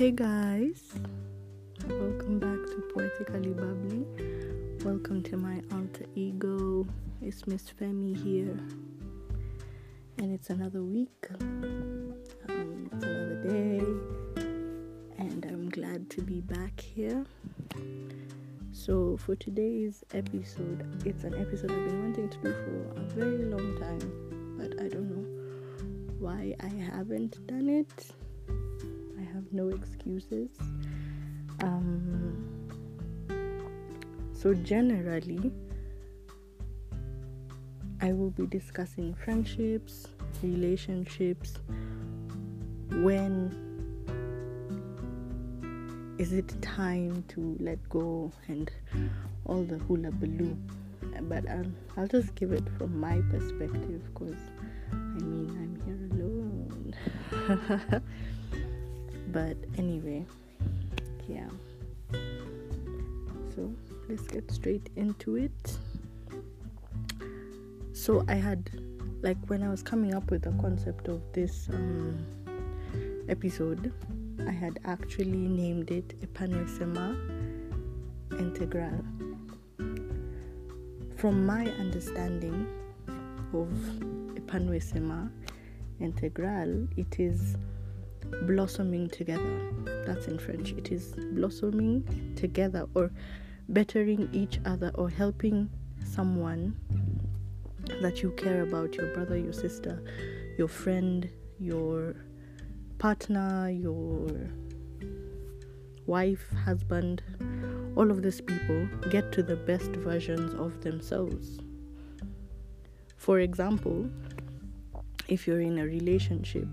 Hey guys, welcome back to Poetically Bubbly. Welcome to my alter ego. It's Miss Femi here, and it's another week. Um, it's another day, and I'm glad to be back here. So, for today's episode, it's an episode I've been wanting to do for a very long time, but I don't know why I haven't done it. No excuses. Um, so, generally, I will be discussing friendships, relationships, when is it time to let go and all the hula baloo. But I'll just give it from my perspective because I mean, I'm here alone. but anyway, yeah. So let's get straight into it. So I had, like, when I was coming up with the concept of this um, episode, I had actually named it Epanosema Integral. From my understanding of Epanosema Integral, it is blossoming together. That's in French. It is blossoming together or bettering each other or helping someone that you care about your brother, your sister, your friend, your partner, your wife, husband, all of these people get to the best versions of themselves. For example, if you're in a relationship,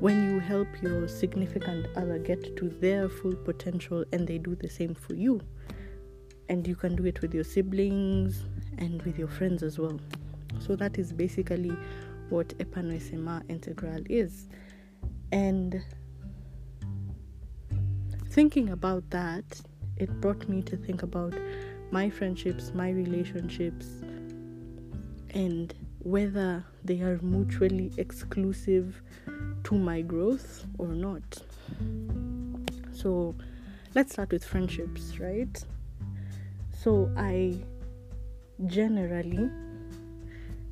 when you help your significant other get to their full potential and they do the same for you, and you can do it with your siblings and with your friends as well. So, that is basically what Epanosema Integral is. And thinking about that, it brought me to think about my friendships, my relationships, and whether they are mutually exclusive to my growth or not. So, let's start with friendships, right? So, I generally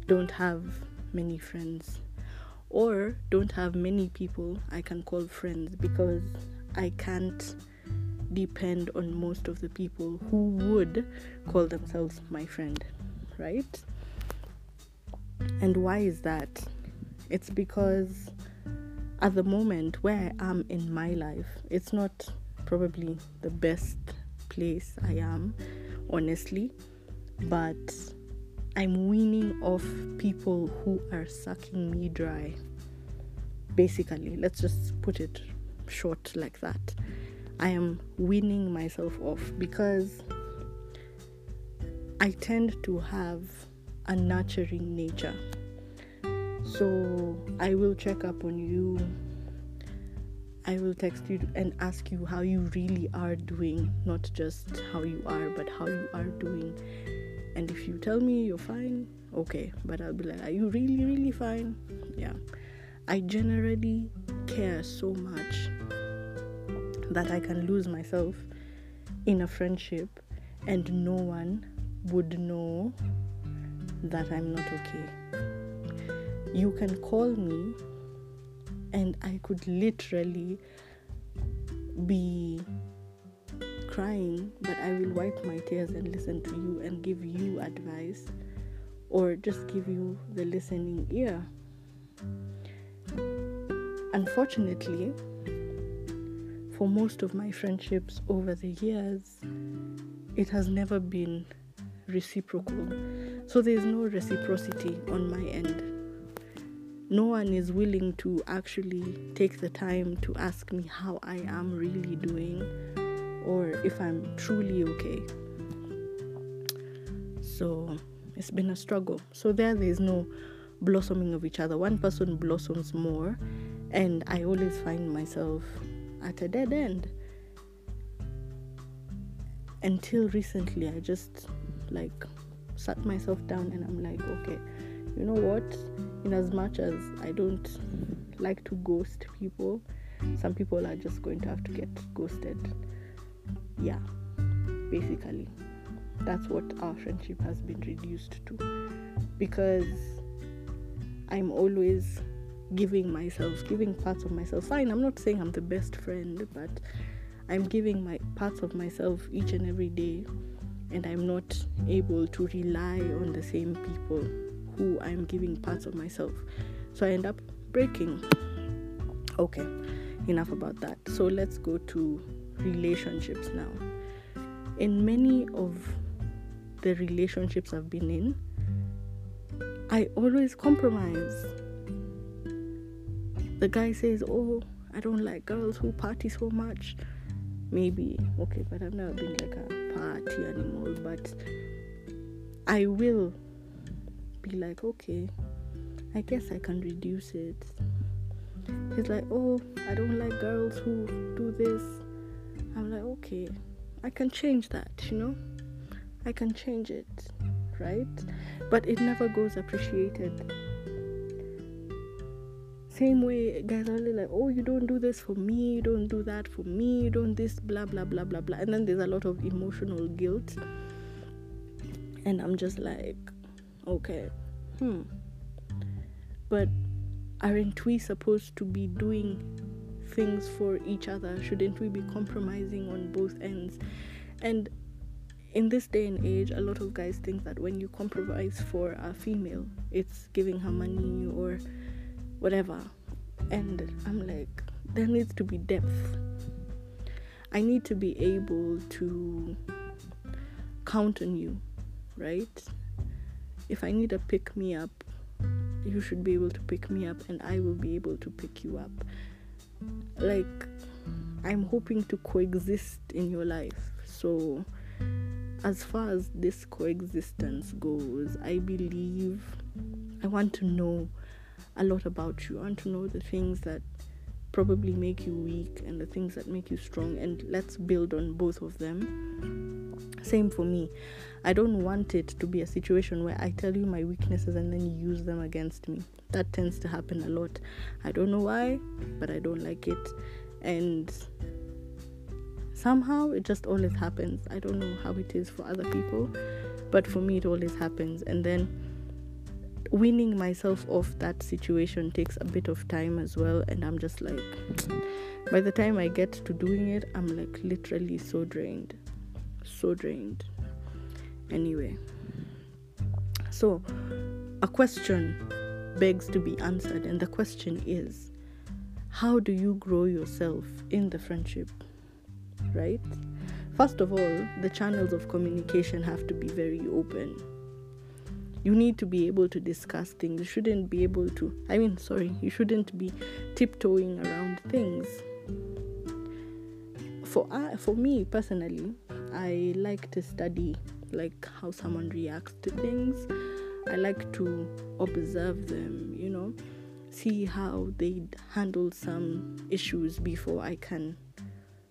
don't have many friends or don't have many people I can call friends because I can't depend on most of the people who would call themselves my friend, right? And why is that? It's because at the moment where I am in my life, it's not probably the best place I am, honestly, but I'm weaning off people who are sucking me dry. Basically, let's just put it short like that. I am weaning myself off because I tend to have a nurturing nature. So I will check up on you. I will text you and ask you how you really are doing, not just how you are, but how you are doing. And if you tell me you're fine, okay. But I'll be like, are you really, really fine? Yeah. I generally care so much that I can lose myself in a friendship and no one would know that I'm not okay. You can call me and I could literally be crying, but I will wipe my tears and listen to you and give you advice or just give you the listening ear. Unfortunately, for most of my friendships over the years, it has never been reciprocal. So there's no reciprocity on my end. No one is willing to actually take the time to ask me how I am really doing or if I'm truly okay. So it's been a struggle. So there there's no blossoming of each other. One person blossoms more and I always find myself at a dead end. Until recently I just like sat myself down and I'm like, okay, you know what? In as much as I don't like to ghost people, some people are just going to have to get ghosted. Yeah, basically, that's what our friendship has been reduced to because I'm always giving myself, giving parts of myself. Fine, I'm not saying I'm the best friend, but I'm giving my parts of myself each and every day, and I'm not able to rely on the same people who I'm giving parts of myself. So I end up breaking. Okay, enough about that. So let's go to relationships now. In many of the relationships I've been in, I always compromise. The guy says, Oh, I don't like girls who party so much. Maybe, okay, but I've never been like a party animal, but I will be like, Okay, I guess I can reduce it. He's like, Oh, I don't like girls who do this. I'm like, Okay, I can change that, you know? I can change it, right? But it never goes appreciated. Same way, guys are like, oh, you don't do this for me, you don't do that for me, you don't this, blah, blah, blah, blah, blah. And then there's a lot of emotional guilt. And I'm just like, okay, hmm. But aren't we supposed to be doing things for each other? Shouldn't we be compromising on both ends? And in this day and age, a lot of guys think that when you compromise for a female, it's giving her money or whatever. And I'm like, there needs to be depth. I need to be able to count on you, right? If I need a pick me up, you should be able to pick me up, and I will be able to pick you up. Like, I'm hoping to coexist in your life. So, as far as this coexistence goes, I believe I want to know a lot about you. I want to know the things that probably make you weak and the things that make you strong, and let's build on both of them. Same for me. I don't want it to be a situation where I tell you my weaknesses and then you use them against me. That tends to happen a lot. I don't know why, but I don't like it. And somehow it just always happens. I don't know how it is for other people, but for me, it always happens. And then winning myself off that situation takes a bit of time as well. And I'm just like, by the time I get to doing it, I'm like literally so drained. So drained. Anyway, so a question begs to be answered, and the question is how do you grow yourself in the friendship? right? First of all, the channels of communication have to be very open. You need to be able to discuss things. You shouldn't be able to, I mean, sorry, you shouldn't be tiptoeing around things. For, uh, for me personally, I like to study like how someone reacts to things. I like to observe them, you know, see how they handle some issues before I can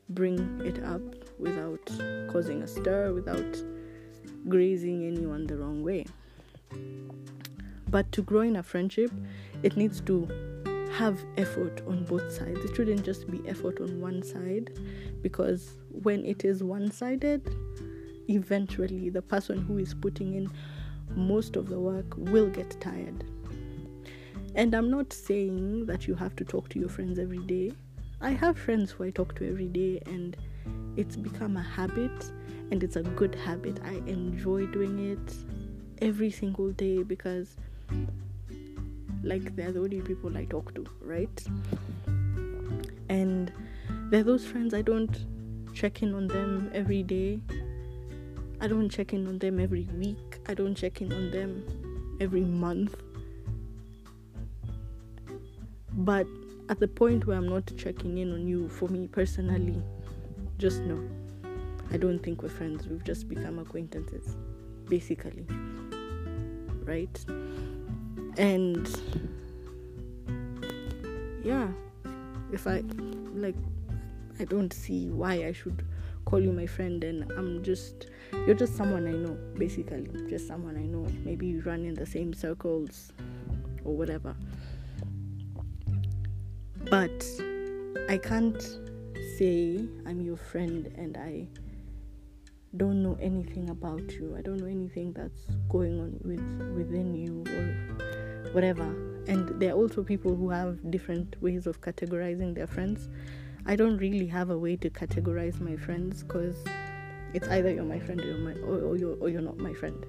bring it up without causing a stir, without grazing anyone the wrong way. But to grow in a friendship, it needs to have effort on both sides. It shouldn't just be effort on one side because when it is one sided, eventually the person who is putting in most of the work will get tired. And I'm not saying that you have to talk to your friends every day. I have friends who I talk to every day, and it's become a habit, and it's a good habit. I enjoy doing it every single day because, like, they're the only people I talk to, right? And they're those friends I don't check in on them every day. I don't check in on them every week. I don't check in on them every month. But at the point where I'm not checking in on you, for me personally, just know I don't think we're friends. We've just become acquaintances, basically. Right? And yeah, if I like, I don't see why I should call you my friend and I'm just you're just someone I know basically just someone I know maybe you run in the same circles or whatever but I can't say I'm your friend and I don't know anything about you. I don't know anything that's going on with within you or whatever. And there are also people who have different ways of categorizing their friends. I don't really have a way to categorize my friends because it's either you're my friend or you're my or, or you're or you're not my friend,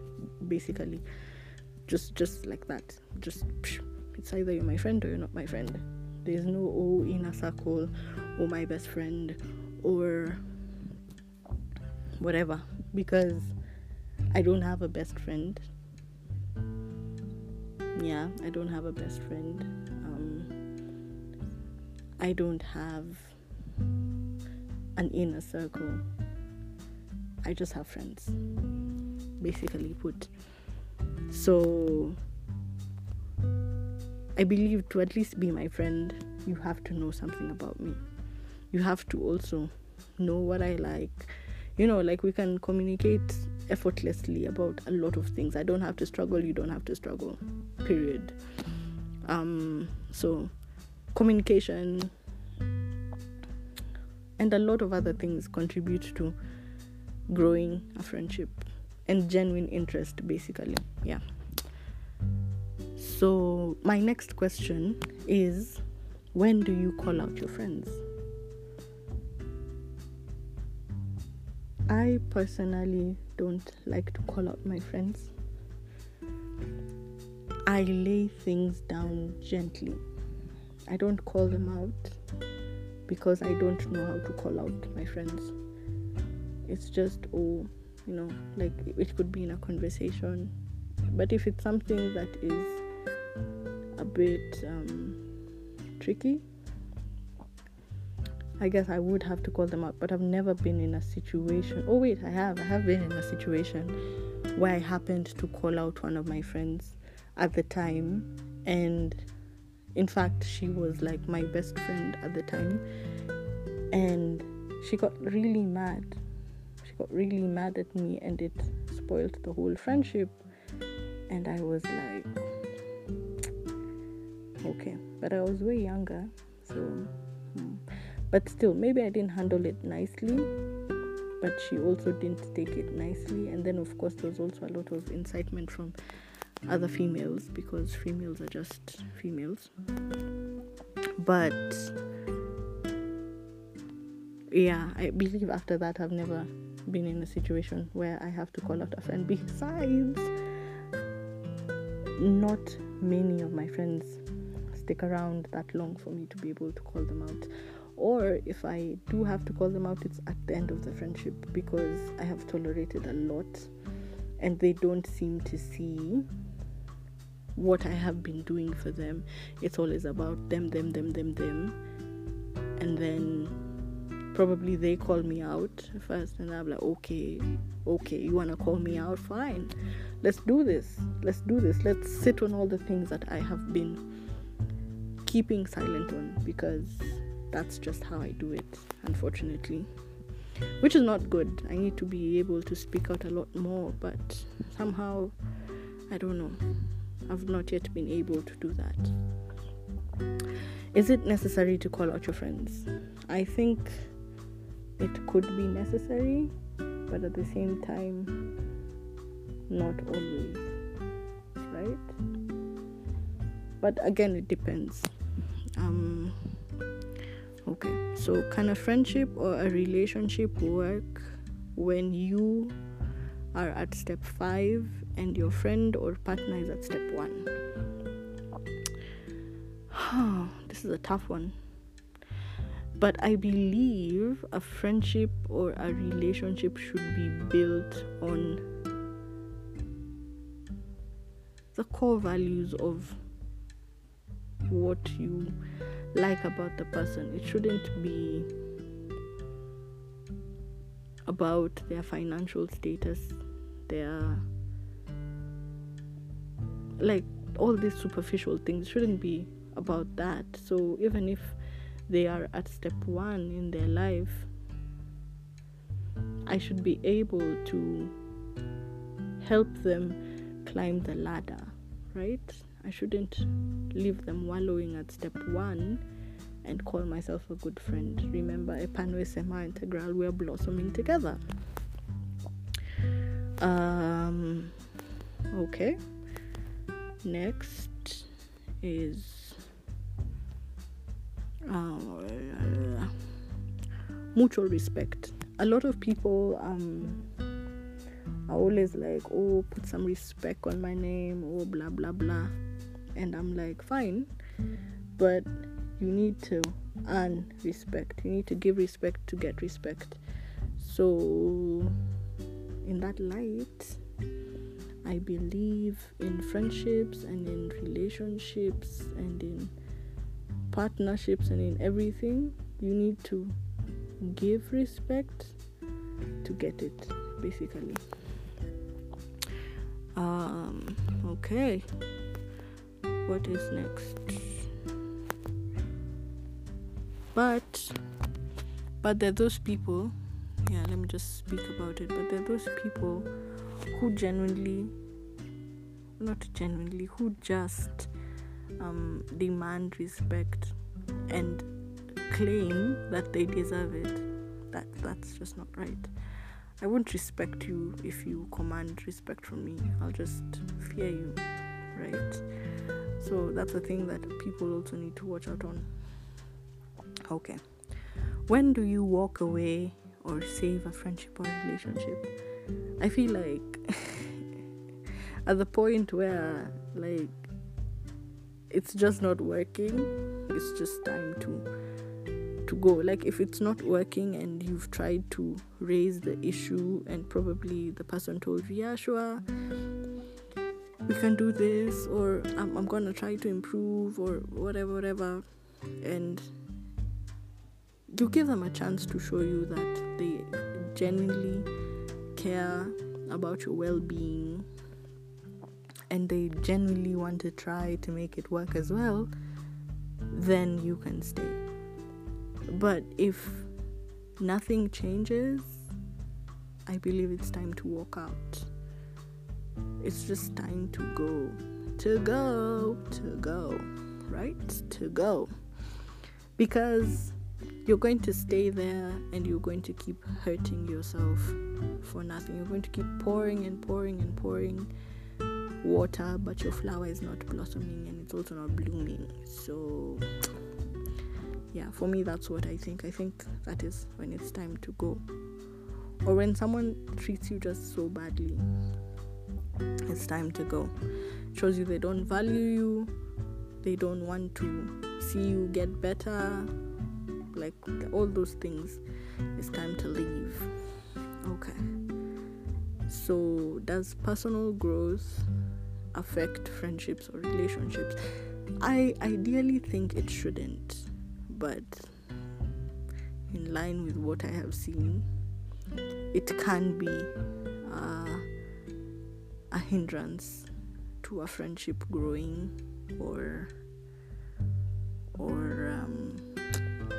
basically. Just just like that. Just it's either you're my friend or you're not my friend. There's no oh inner circle or my best friend or whatever because I don't have a best friend. Yeah, I don't have a best friend. Um, I don't have an inner circle. I just have friends, basically put. So I believe to at least be my friend, you have to know something about me. You have to also know what I like, you know like we can communicate effortlessly about a lot of things i don't have to struggle you don't have to struggle period um so communication and a lot of other things contribute to growing a friendship and genuine interest basically yeah so my next question is when do you call out your friends I personally don't like to call out my friends. I lay things down gently. I don't call them out because I don't know how to call out my friends. It's just, oh, you know, like it could be in a conversation. But if it's something that is a bit um, tricky, I guess I would have to call them out, but I've never been in a situation. Oh, wait, I have. I have been in a situation where I happened to call out one of my friends at the time, and in fact, she was like my best friend at the time, and she got really mad. She got really mad at me, and it spoiled the whole friendship. And I was like, okay, but I was way younger, so. Hmm but still maybe i didn't handle it nicely but she also didn't take it nicely and then of course there was also a lot of incitement from other females because females are just females. But yeah i believe after that i've never been in a situation where i have to call out a friend. Besides not many of my friends stick around that long for me to be able to call them out. Or if I do have to call them out, it's at the end of the friendship because I have tolerated a lot and they don't seem to see what I have been doing for them. It's always about them, them, them, them, them. And then probably they call me out first, and I'm like, okay, okay, you want to call me out? Fine. Let's do this. Let's do this. Let's sit on all the things that I have been keeping silent on because that's just how I do it, unfortunately. Which is not good. I need to be able to speak out a lot more, but somehow, I don't know. I've not yet been able to do that. Is it necessary to call out your friends? I think it could be necessary, but at the same time, not always. Right? But again, it depends. Um, Okay, so can a friendship or a relationship work when you are at step five and your friend or partner is at step one? this is a tough one. But I believe a friendship or a relationship should be built on the core values of what you like about the person. It shouldn't be about their financial status, their like all these superficial things shouldn't be about that. So even if they are at step one in their life, I should be able to help them climb the ladder, right? I shouldn't leave them wallowing at step one and call myself a good friend. Remember, Epano Sema Integral, we're blossoming together. Um, okay. Next is uh, mutual respect. A lot of people um, are always like, oh, put some respect on my name, or oh, blah blah blah. And I'm like, fine, but you need to earn respect. You need to give respect to get respect. So, in that light, I believe in friendships and in relationships and in partnerships and in everything. You need to give respect to get it, basically. Um, okay. What is next? But but there are those people yeah, let me just speak about it. But there are those people who genuinely not genuinely, who just um, demand respect and claim that they deserve it. That that's just not right. I won't respect you if you command respect from me. I'll just fear you, right? So that's a thing that people also need to watch out on. Okay. When do you walk away or save a friendship or relationship? I feel like at the point where like it's just not working, it's just time to to go. Like if it's not working and you've tried to raise the issue and probably the person told you yeah sure we can do this or I'm, I'm gonna try to improve or whatever whatever and you give them a chance to show you that they genuinely care about your well-being and they genuinely want to try to make it work as well then you can stay but if nothing changes, I believe it's time to walk out. It's just time to go. To go, to go, right? To go. Because you're going to stay there and you're going to keep hurting yourself for nothing. You're going to keep pouring and pouring and pouring water, but your flower is not blossoming and it's also not blooming. So yeah for me that's what i think i think that is when it's time to go or when someone treats you just so badly it's time to go shows you they don't value you they don't want to see you get better like all those things it's time to leave. Okay. So does personal growth affect friendships or relationships? I ideally think it shouldn't but in line with what I have seen, it can be uh, a hindrance to a friendship growing or or um,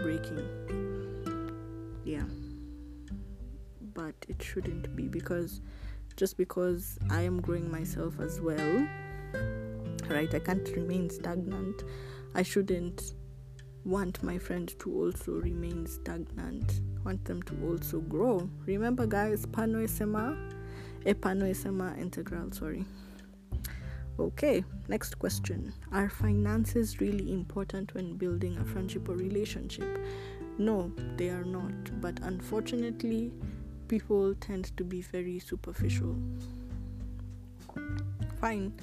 breaking. Yeah, but it shouldn't be because just because I am growing myself as well, right? I can't remain stagnant. I shouldn't want my friend to also remain stagnant, want them to also grow. Remember, guys, Pano SMA, a eh, Pano SMA integral, sorry. Okay, next question. Are finances really important when building a friendship or relationship? No, they are not, but unfortunately, people tend to be very superficial. Fine,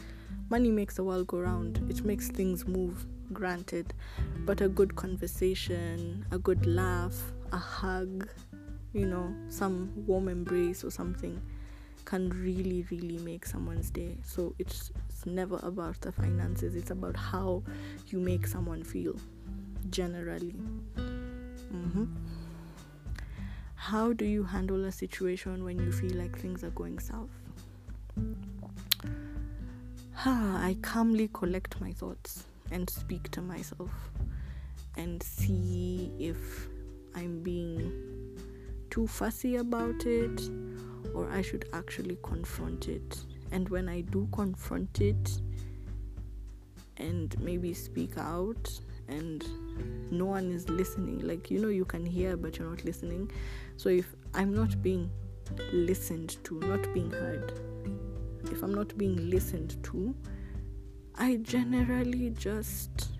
money makes the world go round, it makes things move granted, but a good conversation, a good laugh, a hug, you know, some warm embrace or something can really, really make someone's day. So it's, never about the finances, it's about how you make someone feel generally. Mm-hmm. How do you handle a situation when you feel like things are going south? Ah, I calmly collect my thoughts and speak to myself and see if I'm being too fussy about it or I should actually confront it. And when I do confront it and maybe speak out and no one is listening like you know you can hear but you're not listening. So if i'm not being listened to not being heard if i'm not being listened to i generally just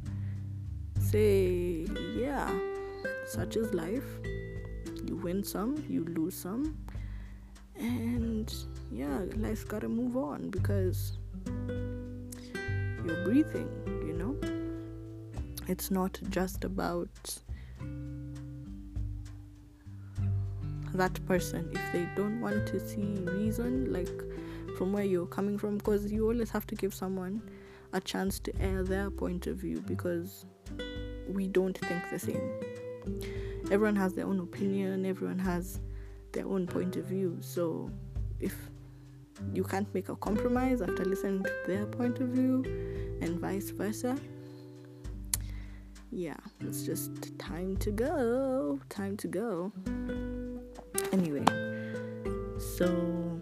say yeah such is life. You win some you lose some yeah life's gotta move on because you're breathing you know? It's not just about that person. If they don't want to see reason like from where you're coming from because you always have to give someone a chance to air their point of view because we don't think the same. Everyone has their own opinion everyone has their own point of view. So if you can't make a compromise after listening to their point of view and vice versa. Yeah it's just time to go time to go. Anyway so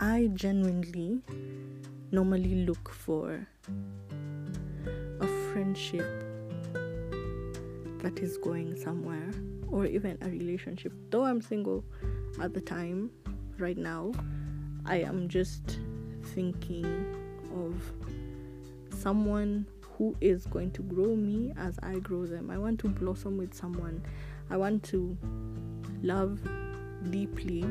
i genuinely normally look for a friendship that is going somewhere or even a relationship. Though i'm single at the time right now i am just thinking of someone who is going to grow me as I grow them. I want to blossom with someone. I want to love deeply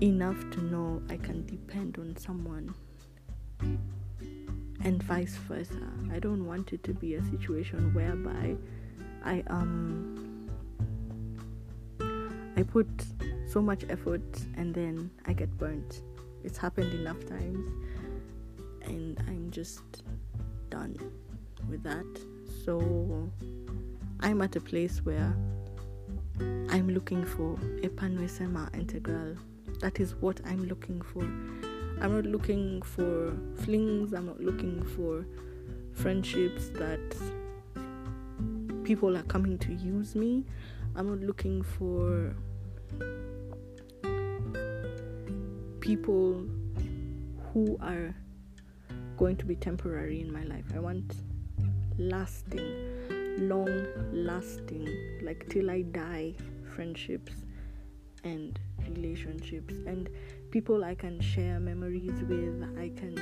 enough to know I can depend on someone. And vice versa. I don't want it to be a situation whereby I um I put so much effort and then I get burnt. It's happened enough times and I'm just done with that. So I'm at a place where I'm looking for a Panwesema integral. That is what I'm looking for. I'm not looking for flings, I'm not looking for friendships that people are coming to use me. I'm not looking for people who are going to be temporary in my life. I want lasting, long lasting, like till I die friendships and relationships and people I can share memories with. I can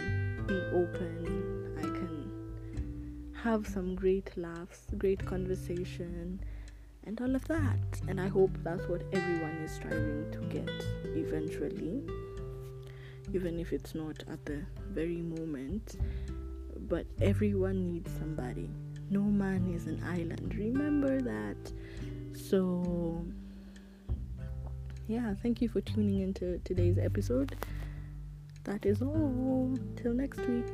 be open. I can have some great laughs, great conversation, and all of that. And I hope that's what everyone is striving to get eventually even if it's not at the very moment. But everyone needs somebody. No man is an island. Remember that. So, yeah, thank you for tuning into today's episode. That is all. Till next week.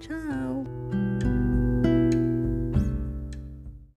Ciao.